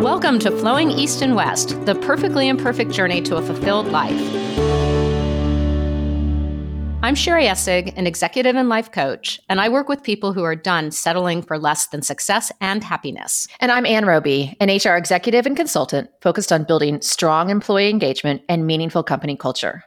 Welcome to Flowing East and West, the perfectly imperfect journey to a fulfilled life. I'm Sherry Essig, an executive and life coach, and I work with people who are done settling for less than success and happiness. And I'm Ann Roby, an HR executive and consultant focused on building strong employee engagement and meaningful company culture.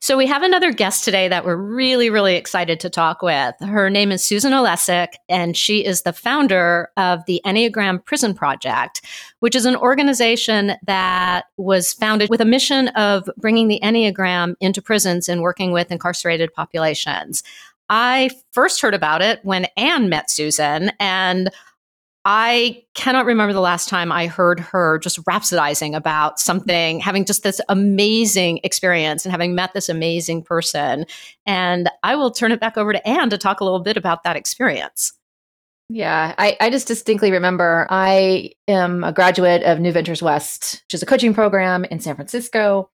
So we have another guest today that we're really, really excited to talk with. Her name is Susan Olesek, and she is the founder of the Enneagram Prison Project, which is an organization that was founded with a mission of bringing the Enneagram into prisons and working with incarcerated populations. I first heard about it when Anne met Susan, and I cannot remember the last time I heard her just rhapsodizing about something, having just this amazing experience and having met this amazing person. And I will turn it back over to Anne to talk a little bit about that experience. Yeah, I, I just distinctly remember I am a graduate of New Ventures West, which is a coaching program in San Francisco.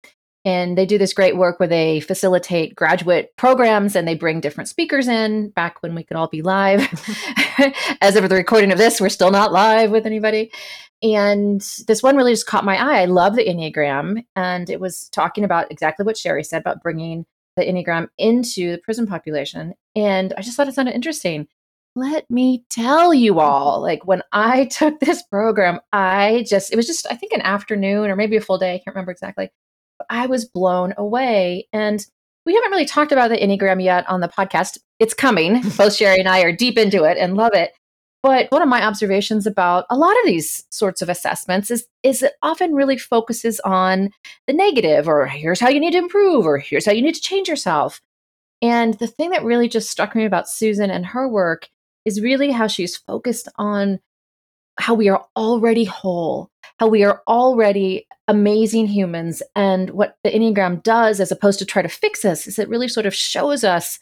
And they do this great work where they facilitate graduate programs and they bring different speakers in back when we could all be live. As of the recording of this, we're still not live with anybody. And this one really just caught my eye. I love the Enneagram. And it was talking about exactly what Sherry said about bringing the Enneagram into the prison population. And I just thought it sounded interesting. Let me tell you all, mm-hmm. like when I took this program, I just, it was just, I think an afternoon or maybe a full day. I can't remember exactly I was blown away. And we haven't really talked about the Enneagram yet on the podcast. It's coming. Both Sherry and I are deep into it and love it. But one of my observations about a lot of these sorts of assessments is, is it often really focuses on the negative, or here's how you need to improve, or here's how you need to change yourself. And the thing that really just struck me about Susan and her work is really how she's focused on how we are already whole, how we are already amazing humans. And what the Enneagram does, as opposed to try to fix us, is it really sort of shows us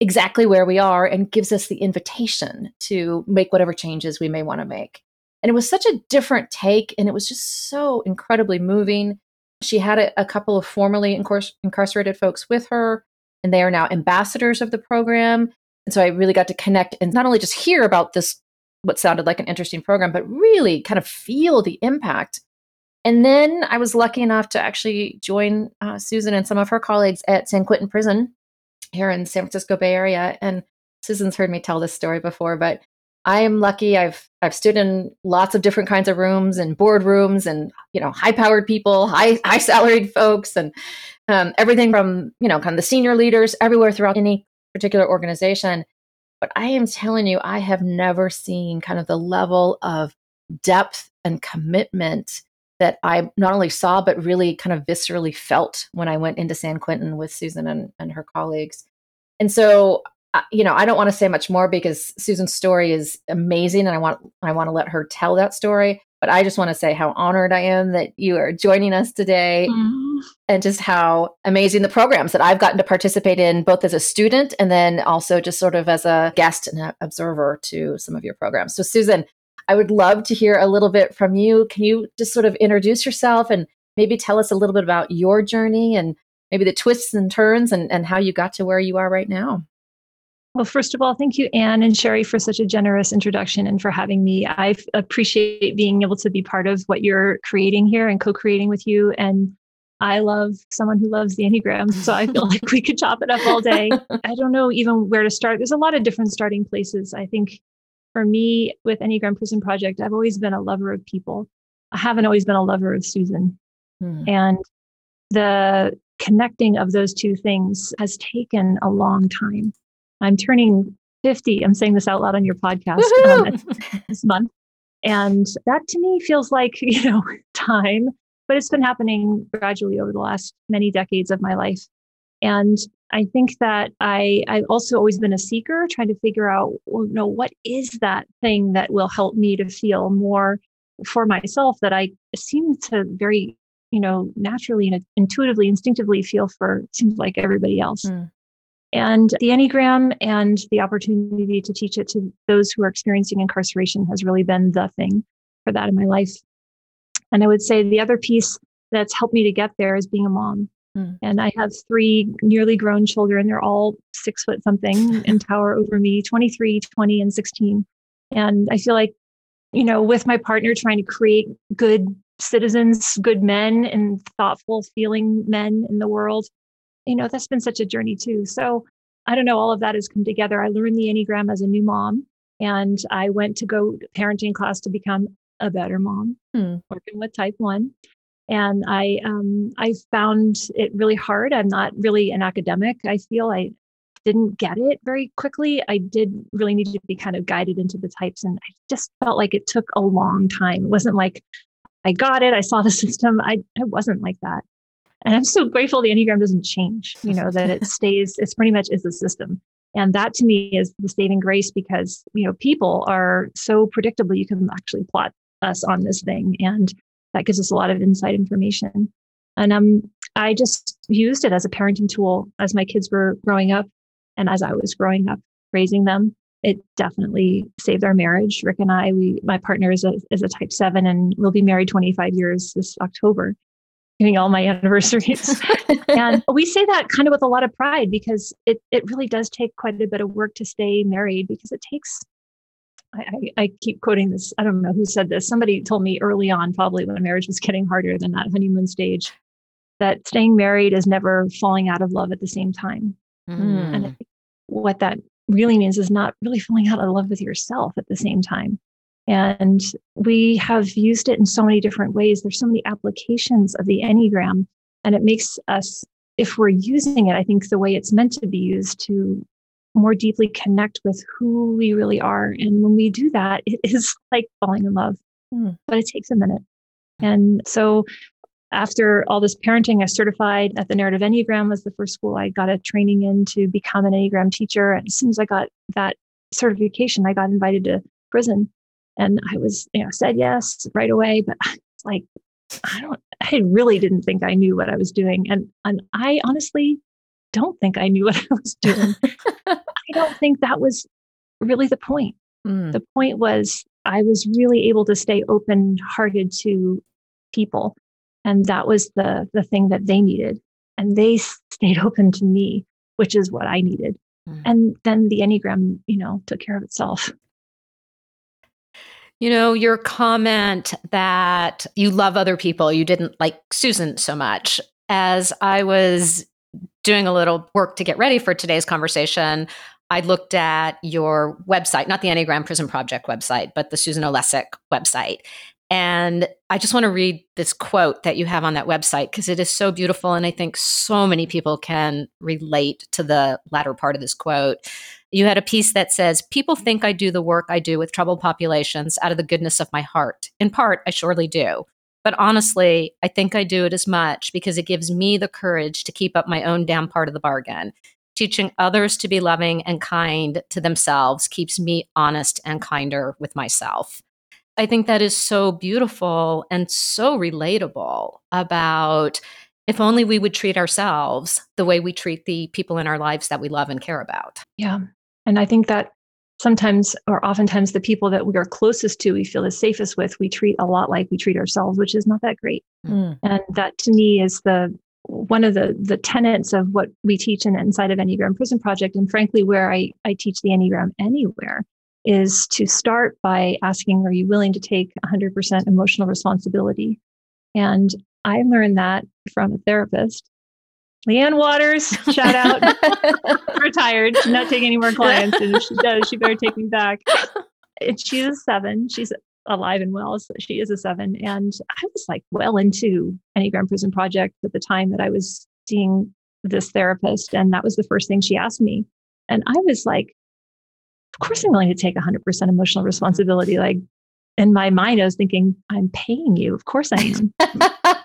exactly where we are and gives us the invitation to make whatever changes we may want to make. And it was such a different take, and it was just so incredibly moving. She had a, a couple of formerly incar- incarcerated folks with her, and they are now ambassadors of the program. And so I really got to connect and not only just hear about this what sounded like an interesting program, but really kind of feel the impact. And then I was lucky enough to actually join uh, Susan and some of her colleagues at San Quentin Prison here in San Francisco Bay Area. And Susan's heard me tell this story before, but I am lucky. I've I've stood in lots of different kinds of rooms and boardrooms and you know high powered people, high high salaried folks, and um, everything from you know kind of the senior leaders everywhere throughout any particular organization. But I am telling you, I have never seen kind of the level of depth and commitment that I not only saw, but really kind of viscerally felt when I went into San Quentin with Susan and, and her colleagues. And so, you know, I don't want to say much more because Susan's story is amazing, and I want I want to let her tell that story. But I just want to say how honored I am that you are joining us today mm-hmm. And just how amazing the programs that I've gotten to participate in, both as a student and then also just sort of as a guest and observer to some of your programs. So, Susan, I would love to hear a little bit from you. Can you just sort of introduce yourself and maybe tell us a little bit about your journey and maybe the twists and turns and, and how you got to where you are right now? Well, first of all, thank you, Anne and Sherry, for such a generous introduction and for having me. I appreciate being able to be part of what you're creating here and co creating with you. And I love someone who loves the Enneagram. So I feel like we could chop it up all day. I don't know even where to start. There's a lot of different starting places. I think for me, with Enneagram Prison Project, I've always been a lover of people. I haven't always been a lover of Susan. Hmm. And the connecting of those two things has taken a long time. I'm turning 50. I'm saying this out loud on your podcast um, this month. And that to me feels like, you know, time, but it's been happening gradually over the last many decades of my life. And I think that I, I've also always been a seeker, trying to figure out, well, you know, what is that thing that will help me to feel more for myself that I seem to very, you know, naturally and intuitively, instinctively feel for seems like everybody else. Mm. And the Enneagram and the opportunity to teach it to those who are experiencing incarceration has really been the thing for that in my life. And I would say the other piece that's helped me to get there is being a mom. Hmm. And I have three nearly grown children. They're all six foot something and tower over me 23, 20, and 16. And I feel like, you know, with my partner trying to create good citizens, good men, and thoughtful feeling men in the world, you know, that's been such a journey too. So I don't know, all of that has come together. I learned the Enneagram as a new mom, and I went to go to parenting class to become a better mom, hmm. working with type one. And I um, I found it really hard. I'm not really an academic. I feel I didn't get it very quickly. I did really need to be kind of guided into the types, and I just felt like it took a long time. It wasn't like I got it. I saw the system. I I wasn't like that. And I'm so grateful the Enneagram doesn't change, you know, that it stays, it's pretty much is the system. And that to me is the saving grace because, you know, people are so predictable. You can actually plot us on this thing. And that gives us a lot of inside information. And um, I just used it as a parenting tool as my kids were growing up and as I was growing up, raising them. It definitely saved our marriage. Rick and I, we, my partner is a, is a type seven and we'll be married 25 years this October getting all my anniversaries. and we say that kind of with a lot of pride because it, it really does take quite a bit of work to stay married because it takes, I, I, I keep quoting this. I don't know who said this. Somebody told me early on, probably when marriage was getting harder than that honeymoon stage, that staying married is never falling out of love at the same time. Mm. And what that really means is not really falling out of love with yourself at the same time. And we have used it in so many different ways. There's so many applications of the Enneagram, and it makes us, if we're using it, I think the way it's meant to be used to more deeply connect with who we really are. And when we do that, it is like falling in love, mm. but it takes a minute. And so after all this parenting, I certified at the Narrative Enneagram was the first school I got a training in to become an Enneagram teacher. And as soon as I got that certification, I got invited to prison and I was, you know, said yes right away, but like, I don't, I really didn't think I knew what I was doing. And, and I honestly don't think I knew what I was doing. I don't think that was really the point. Mm. The point was I was really able to stay open hearted to people. And that was the, the thing that they needed. And they stayed open to me, which is what I needed. Mm. And then the Enneagram, you know, took care of itself. You know, your comment that you love other people, you didn't like Susan so much. As I was doing a little work to get ready for today's conversation, I looked at your website, not the Enneagram Prison Project website, but the Susan Olesek website. And I just want to read this quote that you have on that website because it is so beautiful. And I think so many people can relate to the latter part of this quote. You had a piece that says, People think I do the work I do with troubled populations out of the goodness of my heart. In part, I surely do. But honestly, I think I do it as much because it gives me the courage to keep up my own damn part of the bargain. Teaching others to be loving and kind to themselves keeps me honest and kinder with myself. I think that is so beautiful and so relatable about if only we would treat ourselves the way we treat the people in our lives that we love and care about. Yeah. And I think that sometimes or oftentimes the people that we are closest to, we feel the safest with, we treat a lot like we treat ourselves, which is not that great. Mm. And that to me is the one of the the tenets of what we teach in inside of Enneagram Prison Project, and frankly, where I, I teach the Enneagram anywhere, is to start by asking, Are you willing to take 100% emotional responsibility? And I learned that from a therapist. Leanne Waters, shout out, retired. She's not taking any more clients. And if she does, she better take me back. And she's a seven. She's alive and well. So she is a seven. And I was like well into Enneagram Prison Project at the time that I was seeing this therapist. And that was the first thing she asked me. And I was like, of course I'm willing to take 100% emotional responsibility. Like in my mind, I was thinking, I'm paying you. Of course I am.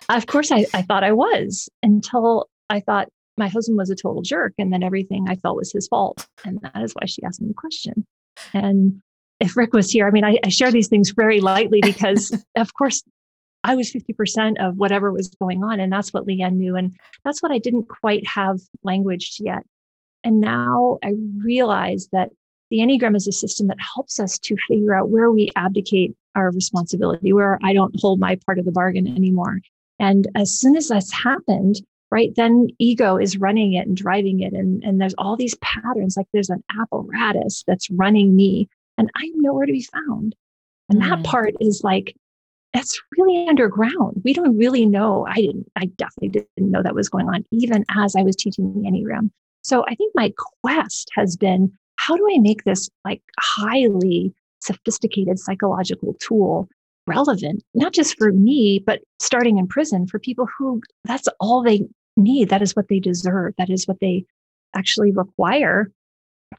of course I, I thought I was until I thought my husband was a total jerk. And then everything I felt was his fault. And that is why she asked me the question. And if Rick was here, I mean, I, I share these things very lightly because, of course, I was 50% of whatever was going on. And that's what Leanne knew. And that's what I didn't quite have language yet. And now I realize that the Enneagram is a system that helps us to figure out where we abdicate our responsibility, where I don't hold my part of the bargain anymore. And as soon as that's happened, right, then ego is running it and driving it. And, and there's all these patterns, like there's an apparatus that's running me and I'm nowhere to be found. And mm. that part is like, that's really underground. We don't really know. I didn't, I definitely didn't know that was going on, even as I was teaching the Enneagram. So I think my quest has been how do I make this like highly sophisticated psychological tool relevant, not just for me, but starting in prison for people who that's all they need. That is what they deserve. That is what they actually require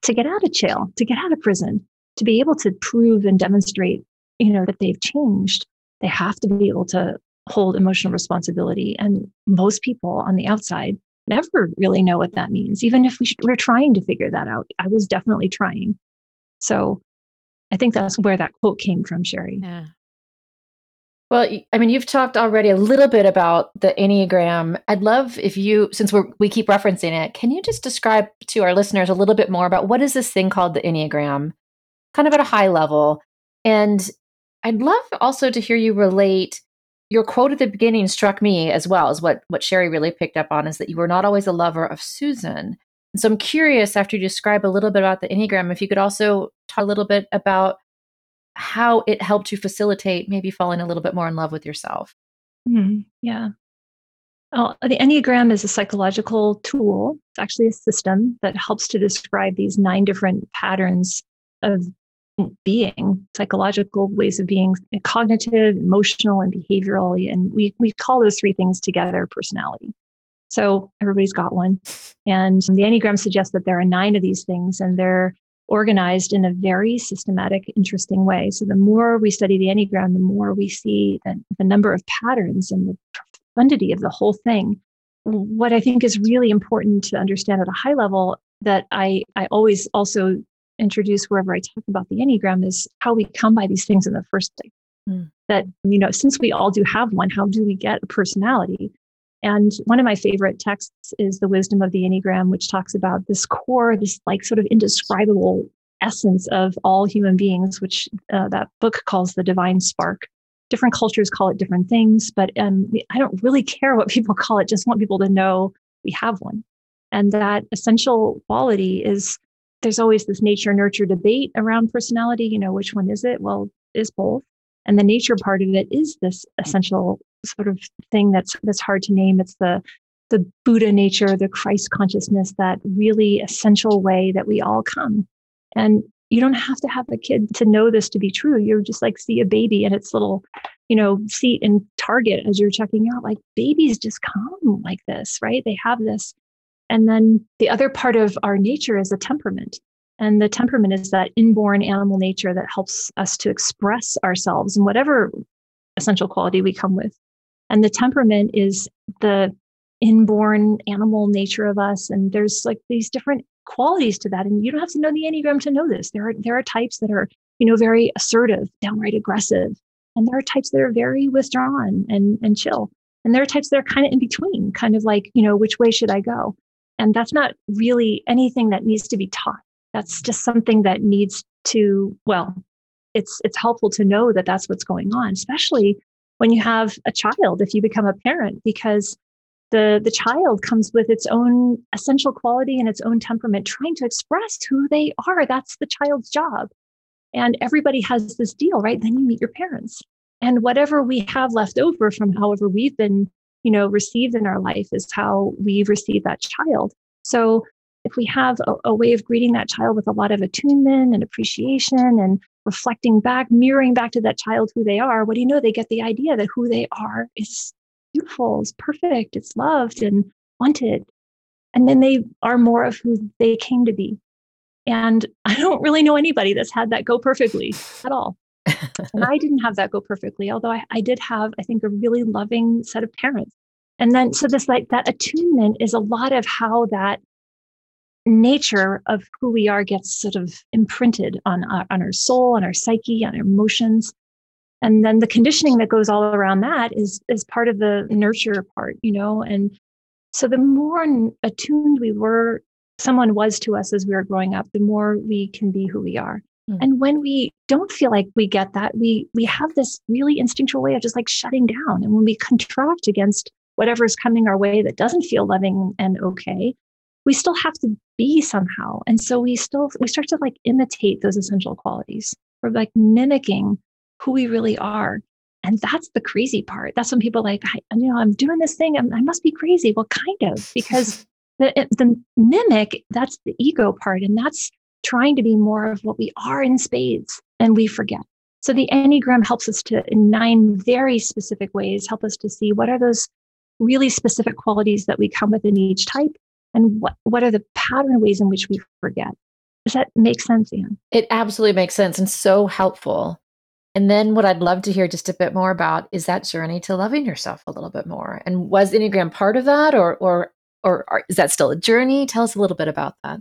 to get out of jail, to get out of prison, to be able to prove and demonstrate, you know, that they've changed. They have to be able to hold emotional responsibility. And most people on the outside never really know what that means, even if we sh- we're trying to figure that out. I was definitely trying. So I think that's where that quote came from, Sherry. Yeah. Well, I mean, you've talked already a little bit about the Enneagram. I'd love if you, since we we keep referencing it, can you just describe to our listeners a little bit more about what is this thing called the Enneagram, kind of at a high level? And I'd love also to hear you relate. Your quote at the beginning struck me as well as what what Sherry really picked up on is that you were not always a lover of Susan. And so I'm curious, after you describe a little bit about the Enneagram, if you could also talk a little bit about how it helped you facilitate maybe falling a little bit more in love with yourself. Mm, yeah. Oh, the Enneagram is a psychological tool. It's actually a system that helps to describe these nine different patterns of being, psychological ways of being, cognitive, emotional, and behavioral. And we, we call those three things together personality. So everybody's got one. And the Enneagram suggests that there are nine of these things, and they're organized in a very systematic, interesting way. So the more we study the Enneagram, the more we see the, the number of patterns and the profundity of the whole thing. What I think is really important to understand at a high level that I, I always also introduce wherever I talk about the Enneagram is how we come by these things in the first place. Mm. That, you know, since we all do have one, how do we get a personality? And one of my favorite texts is The Wisdom of the Enneagram, which talks about this core, this like sort of indescribable essence of all human beings, which uh, that book calls the divine spark. Different cultures call it different things, but um, I don't really care what people call it, just want people to know we have one. And that essential quality is there's always this nature nurture debate around personality. You know, which one is it? Well, is both. And the nature part of it is this essential sort of thing that's that's hard to name. It's the the Buddha nature, the Christ consciousness, that really essential way that we all come. And you don't have to have a kid to know this to be true. You're just like see a baby and its little, you know, seat in Target as you're checking out. Like babies just come like this, right? They have this. And then the other part of our nature is a temperament. And the temperament is that inborn animal nature that helps us to express ourselves in whatever essential quality we come with. And the temperament is the inborn animal nature of us. And there's like these different qualities to that. And you don't have to know the Enneagram to know this. There are there are types that are, you know, very assertive, downright aggressive. And there are types that are very withdrawn and, and chill. And there are types that are kind of in between, kind of like, you know, which way should I go? And that's not really anything that needs to be taught. That's just something that needs to, well, it's it's helpful to know that that's what's going on, especially when you have a child if you become a parent because the the child comes with its own essential quality and its own temperament trying to express who they are. That's the child's job. And everybody has this deal right? Then you meet your parents. And whatever we have left over from however we've been you know received in our life is how we receive that child. So if we have a, a way of greeting that child with a lot of attunement and appreciation and reflecting back, mirroring back to that child who they are, what do you know? They get the idea that who they are is beautiful, is perfect, it's loved and wanted. And then they are more of who they came to be. And I don't really know anybody that's had that go perfectly at all. and I didn't have that go perfectly, although I, I did have, I think, a really loving set of parents. And then, so this like that attunement is a lot of how that nature of who we are gets sort of imprinted on our, on our soul, on our psyche, on our emotions. And then the conditioning that goes all around that is is part of the nurture part, you know. And so the more attuned we were, someone was to us as we were growing up, the more we can be who we are. Mm. And when we don't feel like we get that, we we have this really instinctual way of just like shutting down. And when we contract against whatever's coming our way that doesn't feel loving and okay, we still have to be somehow. And so we still we start to like imitate those essential qualities. We're like mimicking who we really are. And that's the crazy part. That's when people like, I, you know, I'm doing this thing. I'm, i must be crazy. Well, kind of, because the, the mimic, that's the ego part. And that's trying to be more of what we are in spades and we forget. So the Enneagram helps us to, in nine very specific ways, help us to see what are those really specific qualities that we come with in each type and what, what are the pattern ways in which we forget. Does that make sense, Anne? It absolutely makes sense and so helpful. And then what I'd love to hear just a bit more about is that journey to loving yourself a little bit more. And was Enneagram part of that or or or, or is that still a journey? Tell us a little bit about that.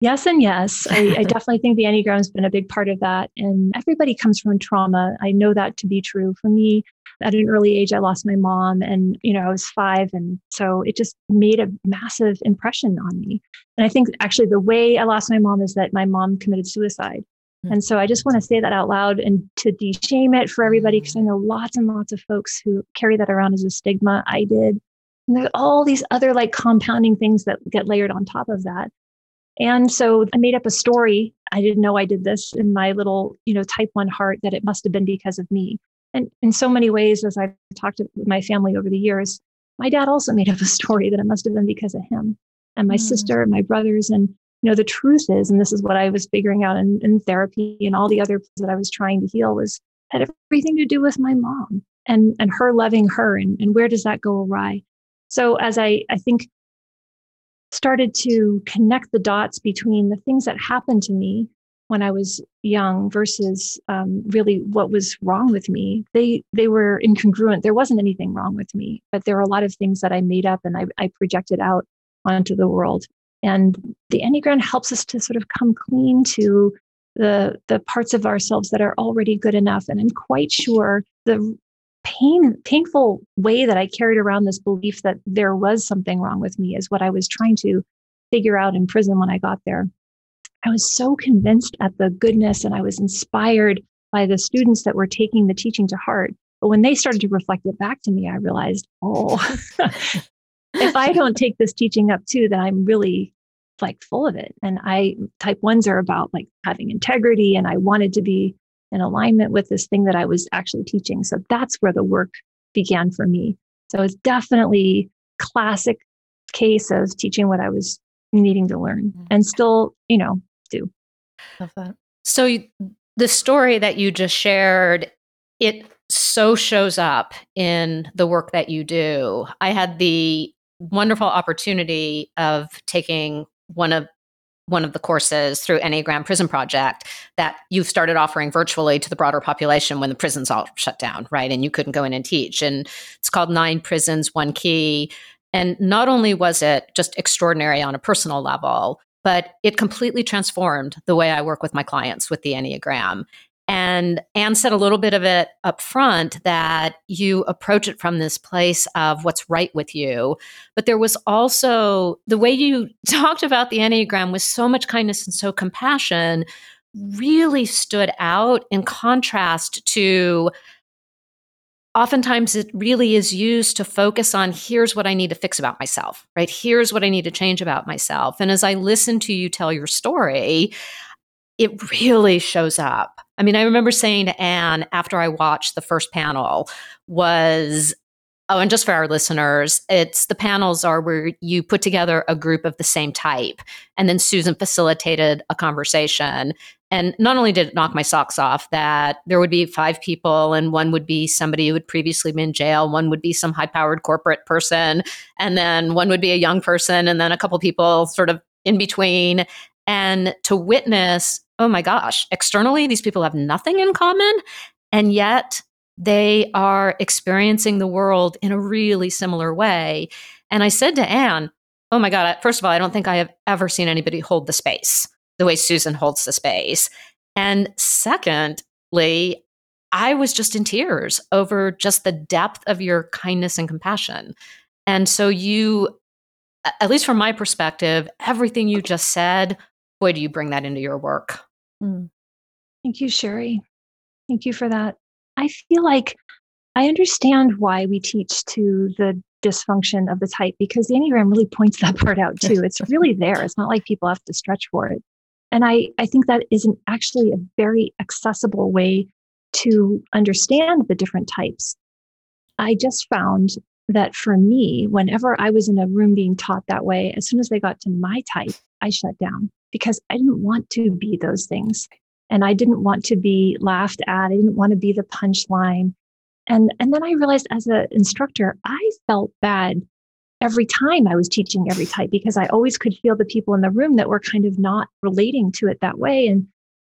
Yes, and yes. I, I, definitely think the Enneagram has been a big part of that. And everybody comes from trauma. I know that to be true. For me, at an early age, I lost my mom, and you know, I was five, and so it just made a massive impression on me. And I think actually the way I lost my mom is that my mom committed suicide. Mm-hmm. And so I just want to say that out loud and to de-shame it for everybody because I know lots and lots of folks who carry that around as a stigma. I did. And there's all these other like compounding things that get layered on top of that. And so I made up a story. I didn't know I did this in my little, you know, type one heart that it must have been because of me. And in so many ways, as I've talked to my family over the years, my dad also made up a story that it must have been because of him and my mm. sister and my brothers. And, you know, the truth is, and this is what I was figuring out in, in therapy and all the other that I was trying to heal was had everything to do with my mom and and her loving her and, and where does that go awry? So as I I think started to connect the dots between the things that happened to me when I was young versus um, really what was wrong with me. They they were incongruent. There wasn't anything wrong with me, but there were a lot of things that I made up and I, I projected out onto the world. And the Enneagram helps us to sort of come clean to the the parts of ourselves that are already good enough. And I'm quite sure the pain painful way that I carried around this belief that there was something wrong with me is what I was trying to figure out in prison when I got there. I was so convinced at the goodness and I was inspired by the students that were taking the teaching to heart. But when they started to reflect it back to me, I realized, oh, if I don't take this teaching up too, then I'm really like full of it. And I type ones are about like having integrity and I wanted to be in alignment with this thing that I was actually teaching. So that's where the work began for me. So it's definitely classic case of teaching what I was needing to learn mm-hmm. and still, you know, do. Love that. So you, the story that you just shared, it so shows up in the work that you do. I had the wonderful opportunity of taking one of one of the courses through Enneagram Prison Project that you've started offering virtually to the broader population when the prisons all shut down, right? And you couldn't go in and teach. And it's called Nine Prisons, One Key. And not only was it just extraordinary on a personal level, but it completely transformed the way I work with my clients with the Enneagram. And Anne said a little bit of it up front that you approach it from this place of what's right with you. But there was also the way you talked about the Enneagram with so much kindness and so compassion really stood out in contrast to oftentimes it really is used to focus on here's what I need to fix about myself, right? Here's what I need to change about myself. And as I listen to you tell your story, it really shows up. I mean, I remember saying to Anne after I watched the first panel was Oh, and just for our listeners, it's the panels are where you put together a group of the same type. And then Susan facilitated a conversation. And not only did it knock my socks off that there would be five people, and one would be somebody who had previously been in jail, one would be some high powered corporate person, and then one would be a young person, and then a couple people sort of in between. And to witness oh my gosh, externally, these people have nothing in common. And yet they are experiencing the world in a really similar way. And I said to Anne, oh my God, first of all, I don't think I have ever seen anybody hold the space the way Susan holds the space. And secondly, I was just in tears over just the depth of your kindness and compassion. And so, you, at least from my perspective, everything you just said, boy, do you bring that into your work. Mm. Thank you, Sherry. Thank you for that. I feel like I understand why we teach to the dysfunction of the type because the Enneagram really points that part out too. It's really there. It's not like people have to stretch for it. And I, I think that is an, actually a very accessible way to understand the different types. I just found that for me, whenever I was in a room being taught that way, as soon as they got to my type, I shut down because I didn't want to be those things. And I didn't want to be laughed at. I didn't want to be the punchline. And, and then I realized as an instructor, I felt bad every time I was teaching every type because I always could feel the people in the room that were kind of not relating to it that way. And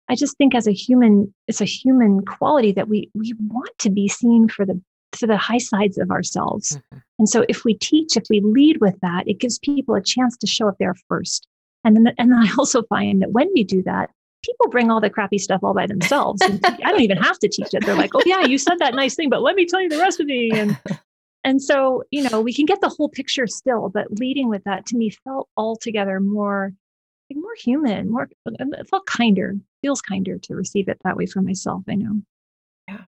I just think as a human, it's a human quality that we we want to be seen for the for the high sides of ourselves. Mm-hmm. And so if we teach, if we lead with that, it gives people a chance to show up there first. And then and then I also find that when we do that, people bring all the crappy stuff all by themselves. I don't even have to teach it. They're like, oh yeah, you said that nice thing, but let me tell you the rest of me. And and so, you know, we can get the whole picture still, but leading with that to me felt altogether more more human, more it felt kinder, feels kinder to receive it that way for myself. I know. Yeah.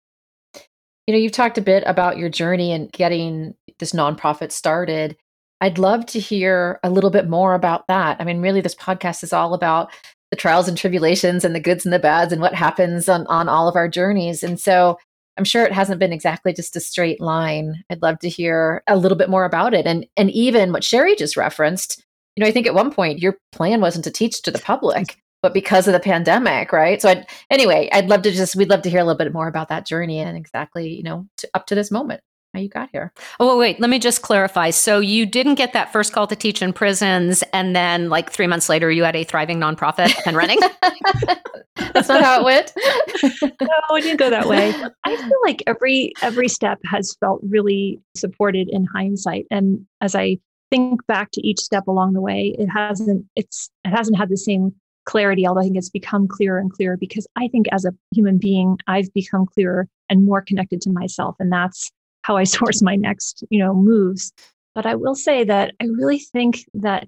You know, you've talked a bit about your journey and getting this nonprofit started. I'd love to hear a little bit more about that. I mean, really, this podcast is all about the trials and tribulations and the goods and the bads and what happens on, on all of our journeys. And so I'm sure it hasn't been exactly just a straight line. I'd love to hear a little bit more about it. And and even what Sherry just referenced, you know, I think at one point your plan wasn't to teach to the public, but because of the pandemic, right? So I'd, anyway, I'd love to just we'd love to hear a little bit more about that journey and exactly, you know, to, up to this moment how you got here. Oh, wait, let me just clarify. So you didn't get that first call to teach in prisons, and then like three months later, you had a thriving nonprofit and running? That's not how it went. no, it didn't go that way. I feel like every every step has felt really supported in hindsight, and as I think back to each step along the way, it hasn't it's it hasn't had the same clarity. Although I think it's become clearer and clearer because I think as a human being, I've become clearer and more connected to myself, and that's how I source my next, you know, moves. But I will say that I really think that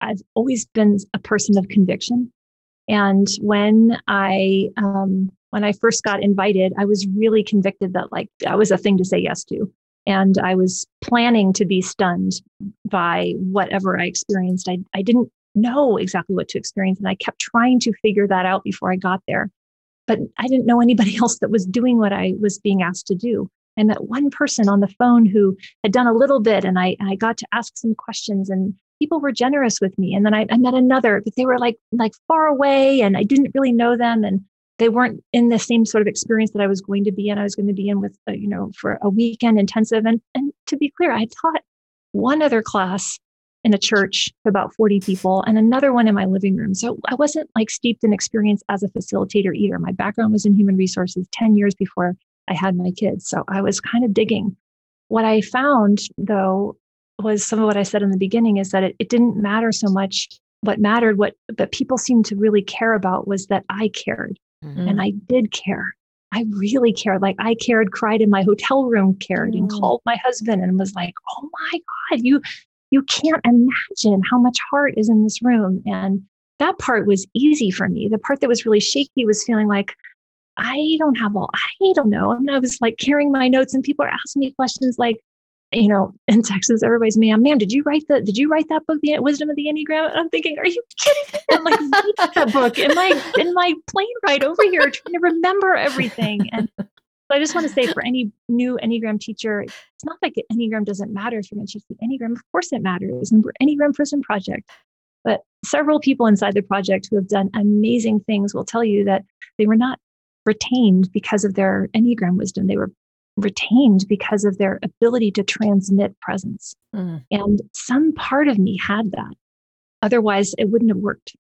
I've always been a person of conviction. And when I um, when I first got invited, I was really convicted that like that was a thing to say yes to. And I was planning to be stunned by whatever I experienced. I, I didn't know exactly what to experience. And I kept trying to figure that out before I got there. But I didn't know anybody else that was doing what I was being asked to do. I met one person on the phone who had done a little bit, and I, I got to ask some questions, and people were generous with me. And then I, I met another, but they were like like far away, and I didn't really know them, and they weren't in the same sort of experience that I was going to be in. I was going to be in with, uh, you know, for a weekend intensive. And and to be clear, I taught one other class in a church to about 40 people and another one in my living room. So I wasn't like steeped in experience as a facilitator either. My background was in human resources 10 years before I had my kids. So I was kind of digging. What I found, though, was some of what I said in the beginning is that it, it didn't matter so much. What mattered, what but people seemed to really care about was that I cared. Mm-hmm. And I did care. I really cared. Like I cared, cried in my hotel room, cared, mm-hmm. and mm. called my husband and was like, oh my God, you you can't imagine how much heart is in this room. And that part was easy for me. The part that was really shaky was feeling like, I don't have all, I don't know. Mean, I was like carrying my notes and people are asking me questions like, you know, in Texas, everybody's, ma'am, ma'am, did you write the, did you write that book, The Wisdom of the Enneagram? And I'm thinking, are you kidding? Me? I'm like, that book in my, in my plane ride over here, trying to remember everything. And so I just want to say for any new Enneagram teacher, it's not like Enneagram doesn't matter if you're going to teach the Enneagram. Of course it matters. And we're Enneagram Prison Project. But several people inside the project who have done amazing things will tell you that they were not retained because of their Enneagram wisdom. They were retained because of their ability to transmit presence. Mm. And some part of me had that. Otherwise, it wouldn't have worked.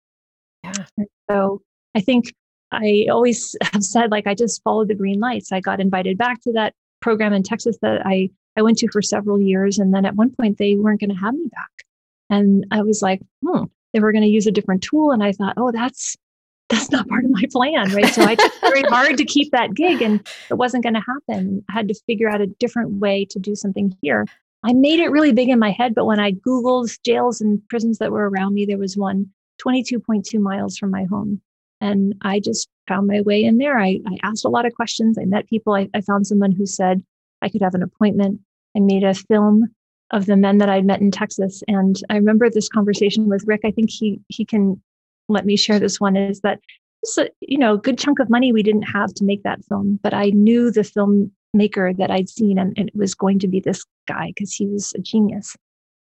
Yeah. so I think I always have said, like, I just followed the green lights. I got invited back to that program in Texas that I, I went to for several years. And then at one point, they weren't going to have me back. And I was like, hmm, they were going to use a different tool. And I thought, oh, that's that's not part of my plan, right? So I tried very hard to keep that gig and it wasn't going to happen. I had to figure out a different way to do something here. I made it really big in my head, but when I Googled jails and prisons that were around me, there was one 22.2 miles from my home. And I just found my way in there. I, I asked a lot of questions. I met people. I, I found someone who said, I could have an appointment. I made a film of the men that I'd met in Texas. And I remember this conversation with Rick. I think he he can let me share this one is that it's a uh, you know a good chunk of money we didn't have to make that film, but I knew the filmmaker that I'd seen and, and it was going to be this guy because he was a genius.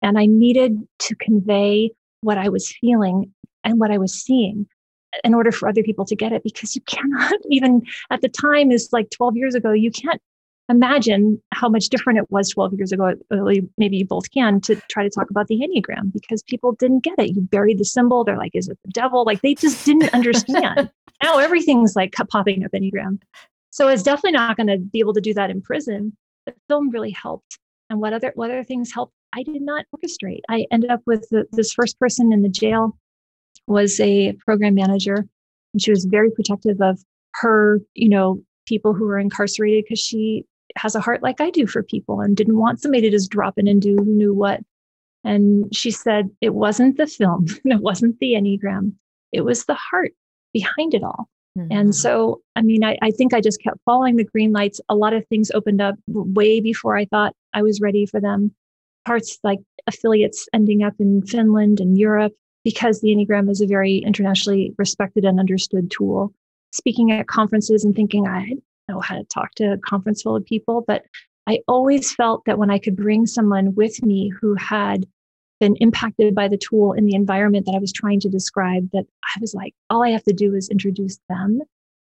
And I needed to convey what I was feeling and what I was seeing uh, in order for other people to get it because you cannot even at the time is like 12 years ago you can't imagine how much different it was 12 years ago maybe you both can to try to talk about the enneagram because people didn't get it. You buried the symbol they're like is it the devil? Like they just didn't understand. Now everything's like popping up enneagram. So it's definitely not going to be able to do that in prison. The film really helped. And what other what other things helped? I did not orchestrate. I ended up with the, this first person in the jail was a program manager and she was very protective of her you know people who were incarcerated because she has a heart like I do for people and didn't want somebody to just drop in and do who knew what. And she said it wasn't the film, it wasn't the Enneagram, it was the heart behind it all. Mm-hmm. And so, I mean, I, I think I just kept following the green lights. A lot of things opened up way before I thought I was ready for them. Parts like affiliates ending up in Finland and Europe because the Enneagram is a very internationally respected and understood tool. Speaking at conferences and thinking, I know how to talk to a conference full of people, but I always felt that when I could bring someone with me who had been impacted by the tool in the environment that I was trying to describe, that I was like, all I have to do is introduce them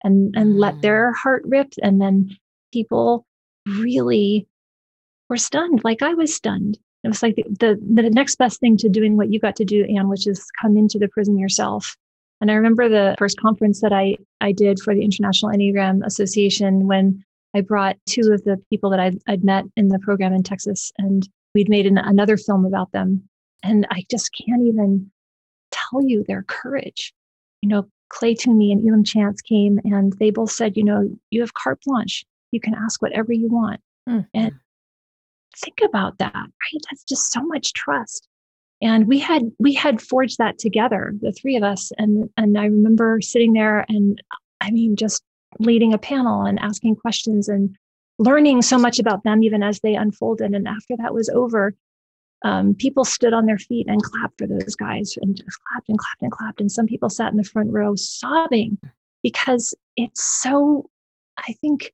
and and let mm. their heart rip. And then people really were stunned, like I was stunned. It was like the, the, the next best thing to doing what you got to do, Anne, which is come into the prison yourself and I remember the first conference that I, I did for the International Enneagram Association when I brought two of the people that I'd, I'd met in the program in Texas, and we'd made an, another film about them. And I just can't even tell you their courage. You know, Clay Toomey and Elam Chance came and they both said, you know, you have carte blanche. You can ask whatever you want. Mm-hmm. And think about that, right? That's just so much trust and we had we had forged that together the three of us. And and i remember sitting there and i mean just leading a panel and asking questions and learning so much about them even as they unfolded. And after that was over um, people stood on their feet and clapped for those guys and just clapped and clapped and clapped. And some people sat in the front row sobbing because it's so i think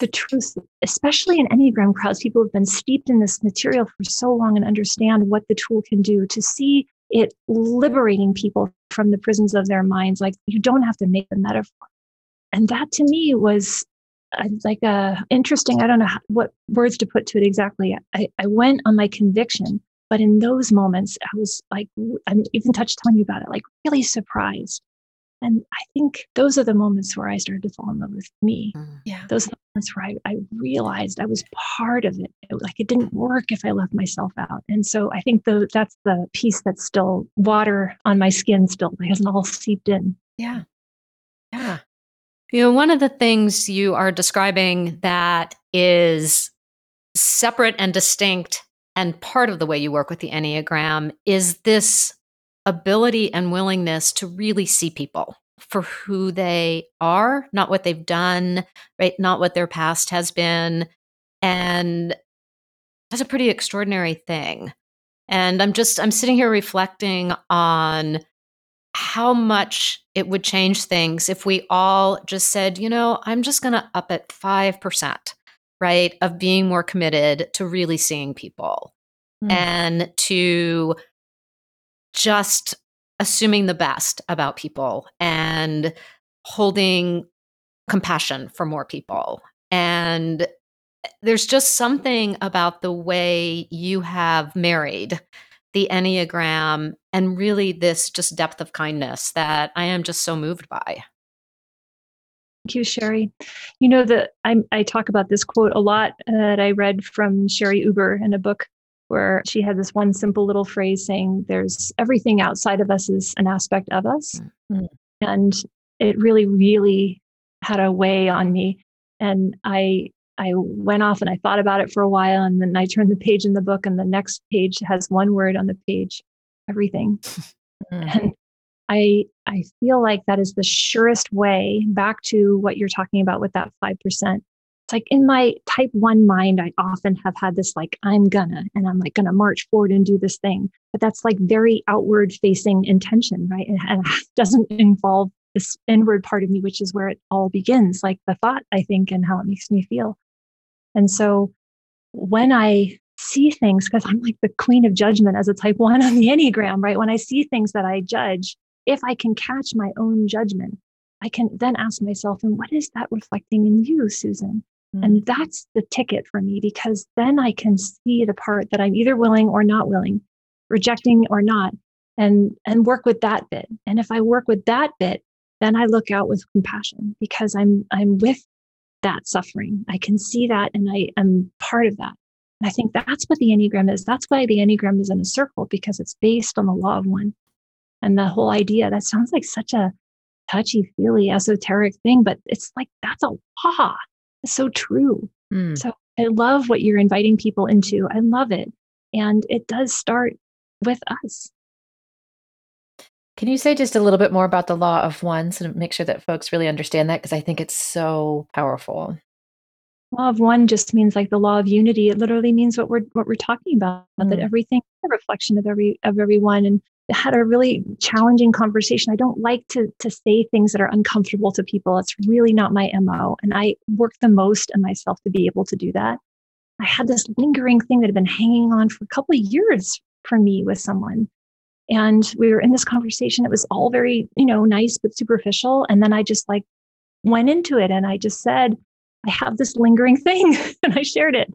the truth, especially in Enneagram crowds, people have been steeped in this material for so long and understand what the tool can do to see it liberating people from the prisons of their minds. Like you don't have to make the metaphor. And that to me was uh, like a uh, interesting, I don't know how, what words to put to it exactly. I, I went on my conviction, but in those moments, I was like, I'm even touched telling you about it, like really surprised and I think those are the moments where I started to fall in love with me. Mm. Yeah. Those are the moments where I, I realized I was part of it. it. Like it didn't work if I left myself out. And so I think the, that's the piece that's still water on my skin still hasn't all seeped in. Yeah. Yeah. You know, one of the things you are describing that is separate and distinct and part of the way you work with the Enneagram is this ability and willingness to really see people for who they are, not what they've done, right? Not what their past has been. And that's a pretty extraordinary thing. And I'm just, I'm sitting here reflecting on how much it would change things if we all just said, you know, I'm just going to up it 5%, right? Of being more committed to really seeing people mm. and to just assuming the best about people and holding compassion for more people. And there's just something about the way you have married the Enneagram and really this just depth of kindness that I am just so moved by. Thank you, Sherry. You know that I talk about this quote a lot uh, that I read from Cheri Huber in a book where she had this one simple little phrase saying, There's everything outside of us is an aspect of us. Mm-hmm. And it really, really had a way on me. And I I went off and I thought about it for a while and then I turned the page in the book and the next page has one word on the page, everything. Mm. And I I feel like that is the surest way back to what you're talking about with that 5% it's like in my type one mind, I often have had this like, I'm gonna, and I'm like gonna march forward and do this thing. But that's like very outward facing intention, right? And, doesn't involve this inward part of me, which is where it all begins, like the thought, I think, and how it makes me feel. And so when I see things, because I'm like the queen of judgment as a type one on the Enneagram, right? When I see things that I judge, if I can catch my own judgment, I can then ask myself, and what is that reflecting in you, Susan? Mm-hmm. And that's the ticket for me because then I can see the part that I'm either willing or not willing, rejecting or not, and and work with that bit. And if I work with that bit, then I look out with compassion because I'm I'm with that suffering. I can see that and I am part of that. And I think that's what the Enneagram is. That's why the Enneagram is in a circle because it's based on the law of one. And the whole idea that sounds like such a touchy feely esoteric thing, but it's like that's a law so true. Mm. So I love what you're inviting people into. I love it. And it does start with us. Can you say just a little bit more about the law of one so to make sure that folks really understand that? Because I think it's so powerful. Law of one just means like the law of unity. It literally means what we're what we're talking about, mm. that everything is a reflection of every of everyone. And had a really challenging conversation. I don't like to to say things that are uncomfortable to people. It's really not my MO. And I work the most on myself to be able to do that. I had this lingering thing that had been hanging on for a couple of years for me with someone. And we were in this conversation. It was all very, you know, nice but superficial. And then I just like went into it and I just said, I have this lingering thing and I shared it.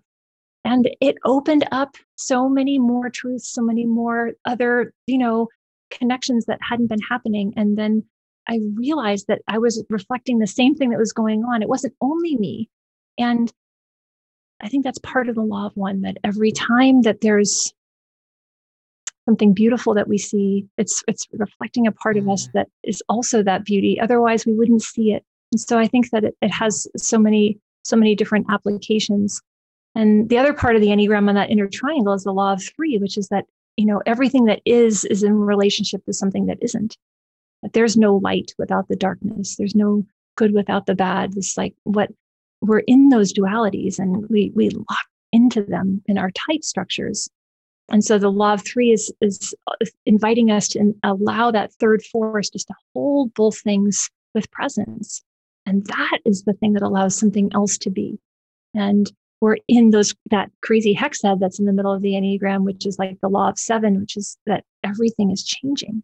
And it opened up so many more truths, so many more other, you know, connections that hadn't been happening. And then I realized that I was reflecting the same thing that was going on. It wasn't only me. And I think that's part of the law of one that every time that there's something beautiful that we see, it's it's reflecting a part of us mm. that is also that beauty. Otherwise we wouldn't see it. And so I think that it, it has so many, so many different applications. And the other part of the Enneagram on that inner triangle is the law of three, which is that, you know, everything that is is in relationship to something that isn't. That there's no light without the darkness. There's no good without the bad. It's like what we're in those dualities and we we lock into them in our type structures. And so the law of three is is uh, inviting us to allow that third force just to hold both things with presence. And that is the thing that allows something else to be. And we're in those that crazy hexad that's in the middle of the enneagram which is like the law of seven which is that everything is changing.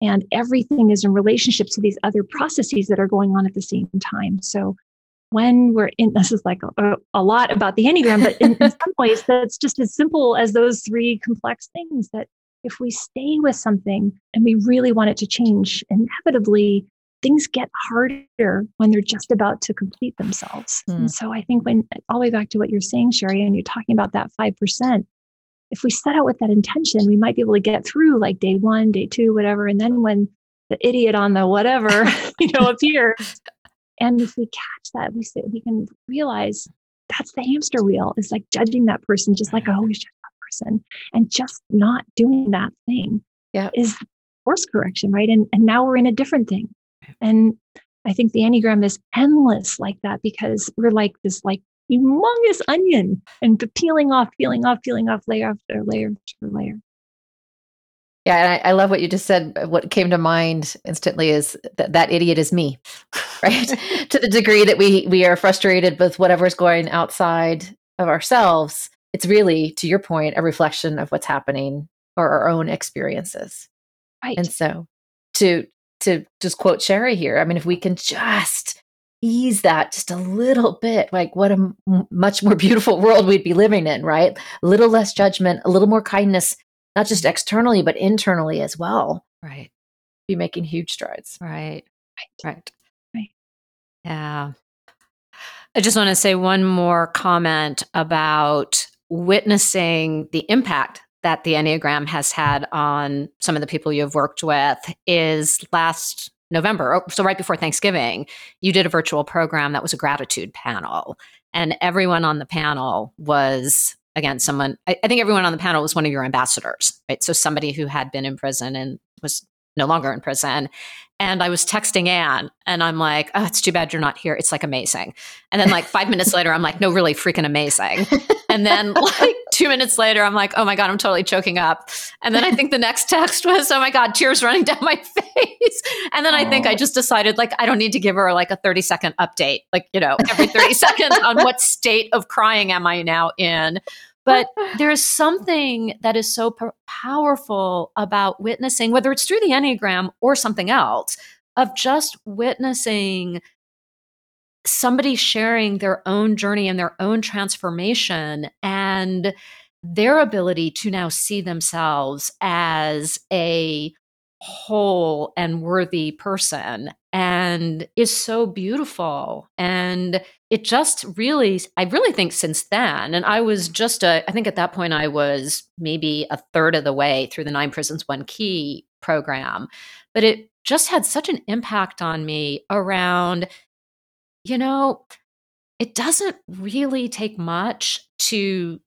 And everything is in relationship to these other processes that are going on at the same time. So when we're in this is like a, a lot about the enneagram but in, in some ways that's just as simple as those three complex things that if we stay with something and we really want it to change inevitably things get harder when they're just about to complete themselves. Mm. And so I think when all the way back to what you're saying, Sherry, and you're talking about that 5%, if we set out with that intention, we might be able to get through like day one, day two, whatever. And then when the idiot on the whatever, you know, appears, and if we catch that, we say we can realize that's the hamster wheel. It's like judging that person just like I always judge that person and just not doing that thing yeah. is course correction, right? And and now we're in a different thing. And I think the Enneagram is endless like that because we're like this like humongous onion and peeling off, peeling off, peeling off layer after layer after layer. Yeah, and I, I, love what you just said. Uh, what came to mind instantly is that that idiot is me, right? to the degree that we we are frustrated with whatever's going outside of ourselves, it's really, to your point, a reflection of what's happening or our own experiences. Right. And so to to just quote Sherry here, I mean, if we can just ease that just a little bit, like what a m- much more beautiful world we'd be living in, right? A little less judgment, a little more kindness, not just externally, but internally as well. Right. Be making huge strides. Right. Right. Right. Yeah. I just want to say one more comment about witnessing the impact that the Enneagram has had on some of the people you've worked with is last November, oh, so right before Thanksgiving, you did a virtual program that was a gratitude panel. And everyone on the panel was, again, someone, I, I think everyone on the panel was one of your ambassadors, right? So somebody who had been in prison and was no longer in prison. and I was texting Anne and I'm like, oh, it's too bad you're not here. It's like amazing. And then like five minutes later, I'm like, no, really freaking amazing. And then like two minutes later, I'm like, oh my God, I'm totally choking up. And then I think the next text was, oh my God, tears running down my face. And then I think I just decided like, I don't need to give her like a 30 second update, like, you know, every 30 seconds on what state of crying am I now in. But there is something that is so p- powerful about witnessing, whether it's through the Enneagram or something else, of just witnessing somebody sharing their own journey and their own transformation and their ability to now see themselves as a whole and worthy person and is so beautiful. And it just really i really think since then and i was just a i think at that point i was maybe a third of the way through the nine prisons one key program but it just had such an impact on me around you know it doesn't really take much to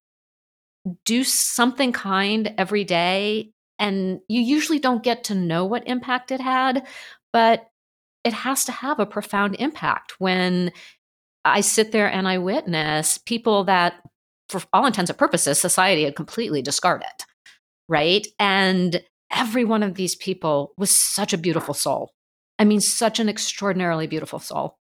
do something kind every day and you usually don't get to know what impact it had, but it has to have a profound impact when I sit there and I witness people that, for all intents and purposes, society had completely discarded. Right. And every one of these people was such a beautiful soul. I mean, such an extraordinarily beautiful soul.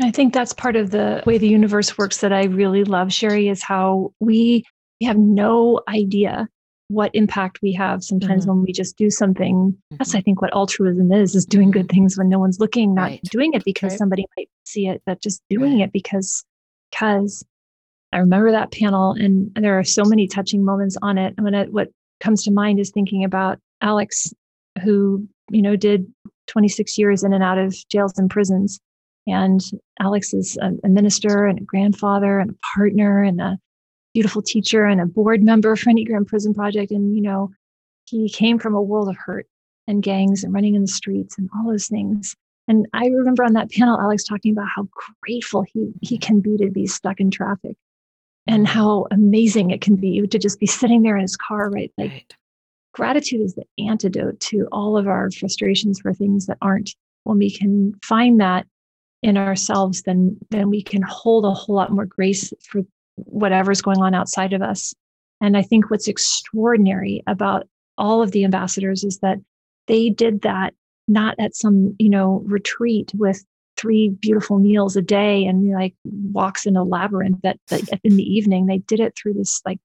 I think that's part of the way the universe works that I really love, Sherry, is how we, we have no idea what impact we have sometimes mm-hmm. when we just do something. Mm-hmm. That's I think what altruism is, is doing good things when no one's looking, not right. doing it because right. somebody might see it, but just doing right. it because because I remember that panel and there are so many touching moments on it. I mean, what comes to mind is thinking about Alex, who, you know, did 26 years in and out of jails and prisons. And Alex is a, a minister and a grandfather and a partner and a beautiful teacher and a board member for Enneagram Prison Project. And, you know, he came from a world of hurt and gangs and running in the streets and all those things. And I remember on that panel, Alex talking about how grateful he, he can be to be stuck in traffic and how amazing it can be to just be sitting there in his car, right? Like right. gratitude is the antidote to all of our frustrations for things that aren't. When we can find that in ourselves, then then we can hold a whole lot more grace for whatever's going on outside of us. And I think what's extraordinary about all of the ambassadors is that they did that not at some, you know, retreat with three beautiful meals a day and like walks in a labyrinth that, that in the evening. They did it through this like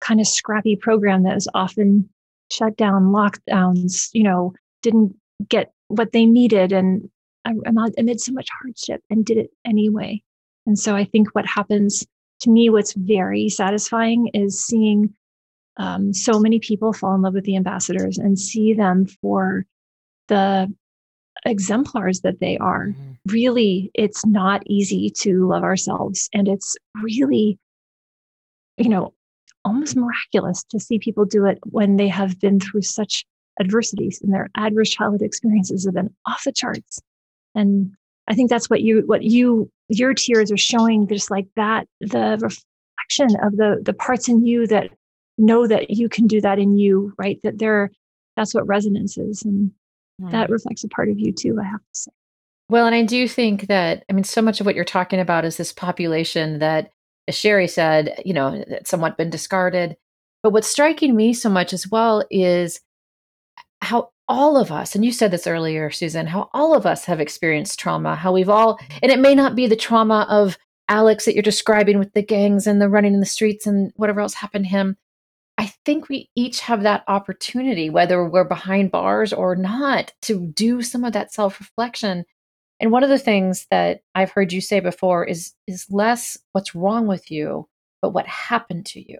kind of scrappy program that was often shut down lockdowns you know didn't get what they needed. And amid so much hardship and did it anyway. And so i think what happens to me, what's very satisfying is seeing um, so many people fall in love with the ambassadors and see them for the exemplars that they are. Mm-hmm. Really, it's not easy to love ourselves. And it's really, you know, almost miraculous to see people do it when they have been through such adversities and their adverse childhood experiences have been off the charts. And I think that's what you what you your tears are showing just like that the reflection of the the parts in you that know that you can do that in you right? That there that's what resonance is and that reflects a part of you too i have to say. Well and i do think that i mean so much of what you're talking about is this population that as sherry said you know somewhat been discarded. But what's striking me so much as well is all of us, and you said this earlier, Susan, how all of us have experienced trauma, how we've all, and it may not be the trauma of Alex that you're describing with the gangs and the running in the streets and whatever else happened to him. I think we each have that opportunity, whether we're behind bars or not, to do some of that self reflection. And one of the things that I've heard you say before is is less what's wrong with you, but what happened to you.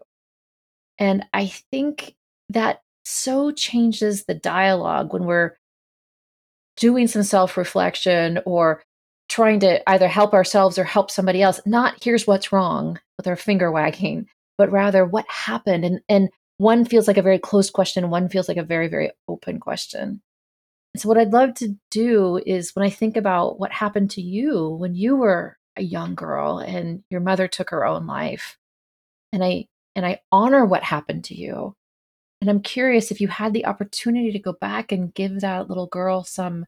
And I think that so changes the dialogue when we're doing some self reflection or trying to either help ourselves or help somebody else. Not here's what's wrong with our finger wagging, but rather what happened. And, and one feels like a very closed question, one feels like a very, very open question. So, what I'd love to do is when I think about what happened to you when you were a young girl and your mother took her own life, and I and I honor what happened to you, And I'm curious if you had the opportunity to go back and give that little girl some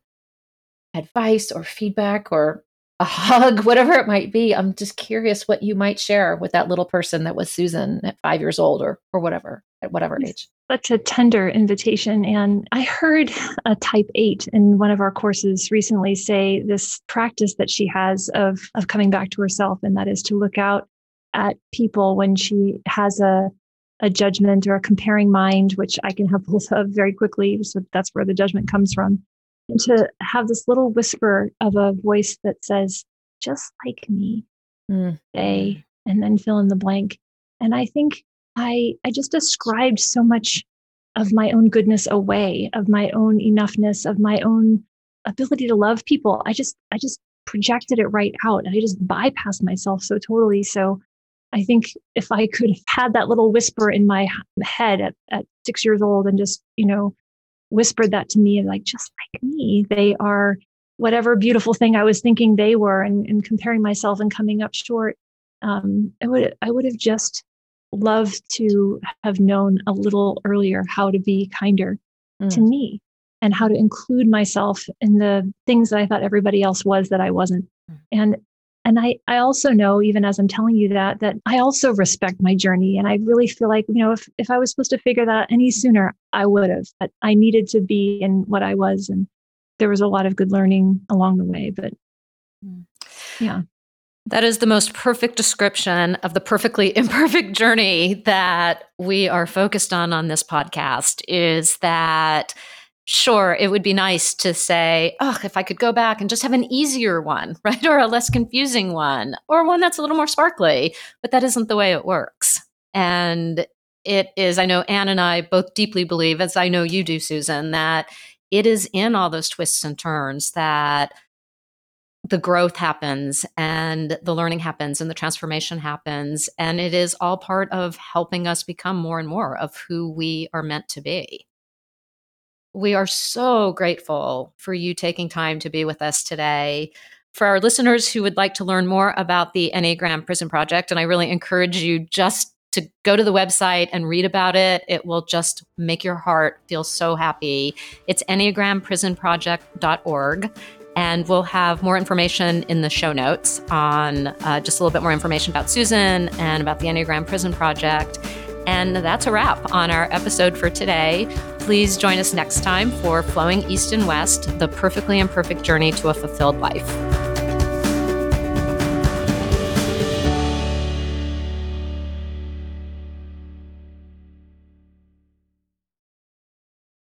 advice or feedback or a hug, whatever it might be. I'm just curious what you might share with that little person that was Susan at five years old or or whatever, at whatever age. Such a tender invitation. And I heard a type eight in one of our courses recently say this practice that she has of of coming back to herself, and that is to look out at people when she has a a judgment or a comparing mind, which I can have both of very quickly. So that's where the judgment comes from and to have this little whisper of a voice that says, just like me, mm. they, and then fill in the blank. And I think I, I just described so much of my own goodness away, of my own enoughness, of my own ability to love people. I just, I just projected it right out. I just bypassed myself so totally. So I think if I could have had that little whisper in my head at, at six years old and just, you know, whispered that to me like just like me they are whatever beautiful thing i was thinking they were and, and comparing myself and coming up short um, i would i would have just loved to have known a little earlier how to be kinder mm. to me and how to include myself in the things that i thought everybody else was that i wasn't mm. and and I, I also know even as i'm telling you that that i also respect my journey. And i really feel like you know if, if i was supposed to figure that out any sooner i would have. But i needed to be in what i was. And there was a lot of good learning along the way but hmm. yeah. That is the most perfect description of the perfectly imperfect journey that we are focused on on this podcast is that sure, it would be nice to say, oh, if I could go back and just have an easier one, right? Or a less confusing one, or one that's a little more sparkly. But that isn't the way it works. And it is, I know Anne and I both deeply believe, as I know you do, Susan, that it is in all those twists and turns that the growth happens and the learning happens and the transformation happens. And it is all part of helping us become more and more of who we are meant to be. We are so grateful for you taking time to be with us today. For our listeners who would like to learn more about the Enneagram Prison Project, and I really encourage you just to go to the website and read about it. It will just make your heart feel so happy. It's enneagramprisonproject.org. And we'll have more information in the show notes on uh, just a little bit more information about Susan and about the Enneagram Prison Project. And that's a wrap on our episode for today. Please join us next time for Flowing East and West The Perfectly Imperfect Journey to a Fulfilled Life.